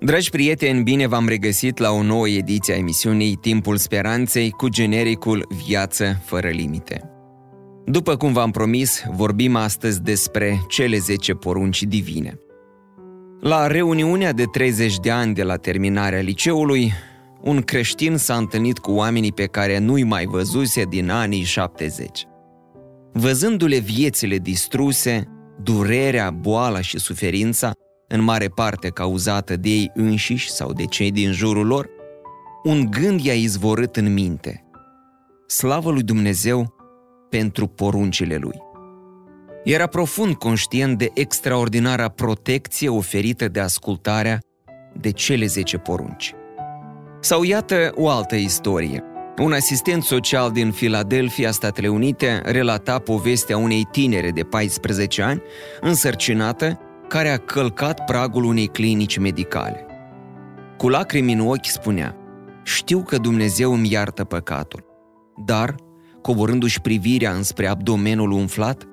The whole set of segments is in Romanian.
Dragi prieteni, bine v-am regăsit la o nouă ediție a emisiunii Timpul Speranței cu genericul Viață fără limite. După cum v-am promis, vorbim astăzi despre cele 10 porunci divine. La reuniunea de 30 de ani de la terminarea liceului, un creștin s-a întâlnit cu oamenii pe care nu-i mai văzuse din anii 70. Văzându-le viețile distruse, durerea, boala și suferința, în mare parte cauzată de ei înșiși sau de cei din jurul lor, un gând i-a izvorât în minte. Slavă lui Dumnezeu pentru poruncile lui. Era profund conștient de extraordinara protecție oferită de ascultarea de cele 10 porunci. Sau iată o altă istorie. Un asistent social din Philadelphia, Statele Unite, relata povestea unei tinere de 14 ani, însărcinată, care a călcat pragul unei clinici medicale. Cu lacrimi în ochi spunea, știu că Dumnezeu îmi iartă păcatul, dar, coborându-și privirea înspre abdomenul umflat,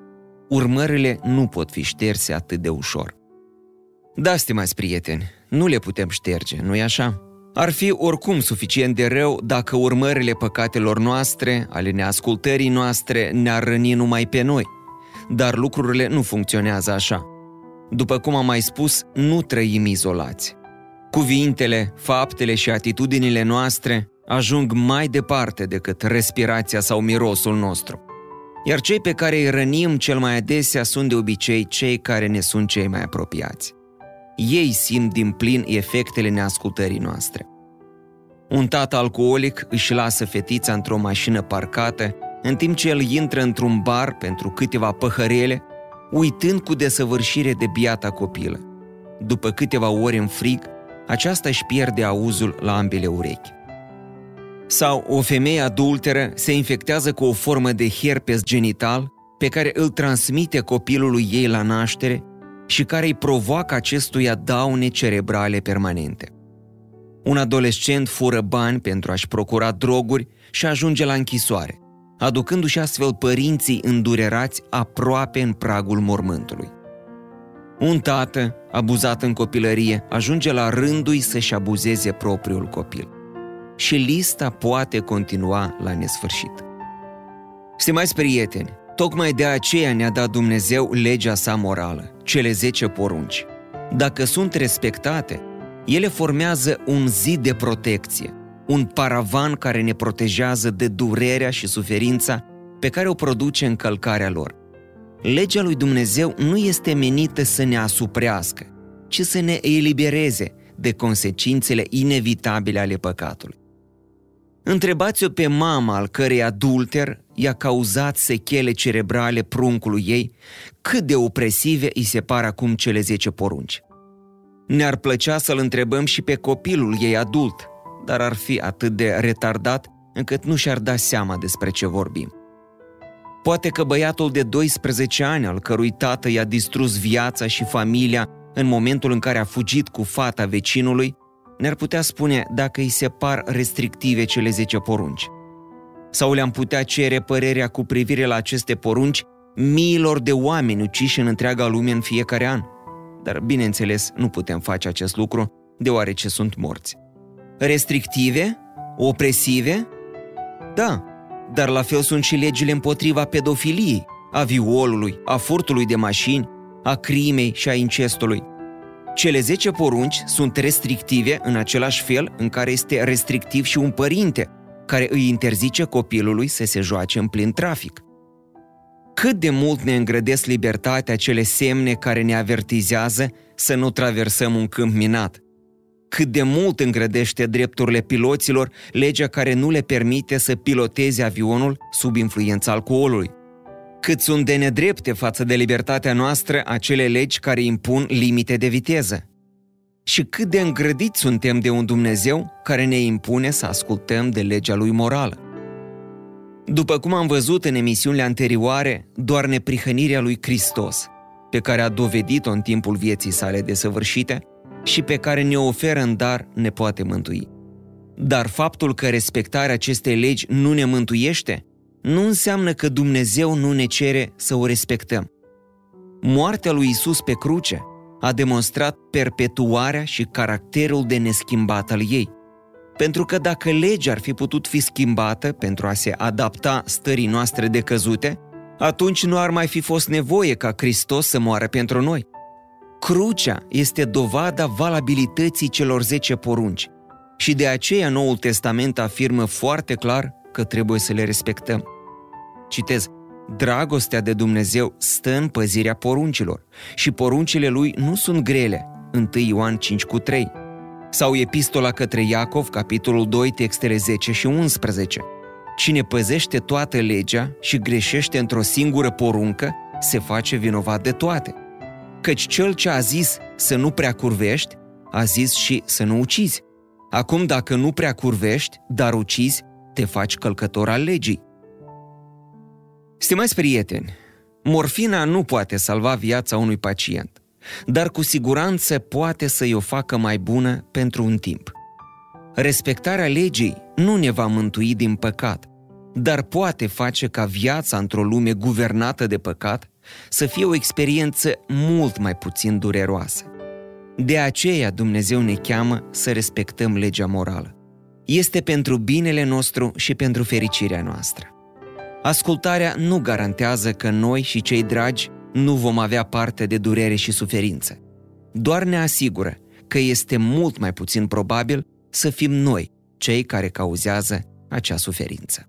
urmările nu pot fi șterse atât de ușor. Da, stimați prieteni, nu le putem șterge, nu-i așa? Ar fi oricum suficient de rău dacă urmările păcatelor noastre, ale neascultării noastre, ne-ar răni numai pe noi. Dar lucrurile nu funcționează așa. După cum am mai spus, nu trăim izolați. Cuvintele, faptele și atitudinile noastre ajung mai departe decât respirația sau mirosul nostru. Iar cei pe care îi rănim cel mai adesea sunt de obicei cei care ne sunt cei mai apropiați. Ei simt din plin efectele neascultării noastre. Un tată alcoolic își lasă fetița într-o mașină parcată, în timp ce el intră într-un bar pentru câteva păhărele uitând cu desăvârșire de biata copilă. După câteva ore în frig, aceasta își pierde auzul la ambele urechi. Sau o femeie adulteră se infectează cu o formă de herpes genital pe care îl transmite copilului ei la naștere și care îi provoacă acestuia daune cerebrale permanente. Un adolescent fură bani pentru a-și procura droguri și ajunge la închisoare aducându-și astfel părinții îndurerați aproape în pragul mormântului. Un tată, abuzat în copilărie, ajunge la rândul să-și abuzeze propriul copil. Și lista poate continua la nesfârșit. Stimați prieteni, tocmai de aceea ne-a dat Dumnezeu legea sa morală, cele 10 porunci. Dacă sunt respectate, ele formează un zid de protecție – un paravan care ne protejează de durerea și suferința pe care o produce încălcarea lor. Legea lui Dumnezeu nu este menită să ne asuprească, ci să ne elibereze de consecințele inevitabile ale păcatului. Întrebați-o pe mama al cărei adulter i-a cauzat sechele cerebrale pruncului ei, cât de opresive îi se par acum cele 10 porunci. Ne-ar plăcea să-l întrebăm și pe copilul ei adult, dar ar fi atât de retardat încât nu și-ar da seama despre ce vorbim. Poate că băiatul de 12 ani, al cărui tată i-a distrus viața și familia în momentul în care a fugit cu fata vecinului, ne-ar putea spune dacă îi se par restrictive cele 10 porunci. Sau le-am putea cere părerea cu privire la aceste porunci miilor de oameni uciși în întreaga lume în fiecare an. Dar, bineînțeles, nu putem face acest lucru, deoarece sunt morți. Restrictive? Opresive? Da, dar la fel sunt și legile împotriva pedofiliei, a violului, a furtului de mașini, a crimei și a incestului. Cele 10 porunci sunt restrictive în același fel în care este restrictiv și un părinte, care îi interzice copilului să se joace în plin trafic. Cât de mult ne îngrădesc libertatea cele semne care ne avertizează să nu traversăm un câmp minat, cât de mult îngrădește drepturile piloților legea care nu le permite să piloteze avionul sub influența alcoolului. Cât sunt de nedrepte față de libertatea noastră acele legi care impun limite de viteză. Și cât de îngrădiți suntem de un Dumnezeu care ne impune să ascultăm de legea lui morală. După cum am văzut în emisiunile anterioare, doar neprihănirea lui Hristos, pe care a dovedit-o în timpul vieții sale desăvârșite și pe care ne oferă în dar, ne poate mântui. Dar faptul că respectarea acestei legi nu ne mântuiește, nu înseamnă că Dumnezeu nu ne cere să o respectăm. Moartea lui Isus pe cruce a demonstrat perpetuarea și caracterul de neschimbat al ei. Pentru că dacă legea ar fi putut fi schimbată pentru a se adapta stării noastre decăzute, atunci nu ar mai fi fost nevoie ca Hristos să moară pentru noi. Crucea este dovada valabilității celor 10 porunci și de aceea Noul Testament afirmă foarte clar că trebuie să le respectăm. Citez, Dragostea de Dumnezeu stă în păzirea poruncilor și poruncile lui nu sunt grele, 1 Ioan 5 cu 3, sau epistola către Iacov, capitolul 2, textele 10 și 11. Cine păzește toată legea și greșește într-o singură poruncă, se face vinovat de toate. Căci cel ce a zis să nu prea curvești, a zis și să nu ucizi. Acum dacă nu prea curvești, dar ucizi, te faci călcător al legii. Stimați prieteni, morfina nu poate salva viața unui pacient, dar cu siguranță poate să-i o facă mai bună pentru un timp. Respectarea legii nu ne va mântui din păcat, dar poate face ca viața într-o lume guvernată de păcat să fie o experiență mult mai puțin dureroasă. De aceea Dumnezeu ne cheamă să respectăm legea morală. Este pentru binele nostru și pentru fericirea noastră. Ascultarea nu garantează că noi și cei dragi nu vom avea parte de durere și suferință. Doar ne asigură că este mult mai puțin probabil să fim noi cei care cauzează acea suferință.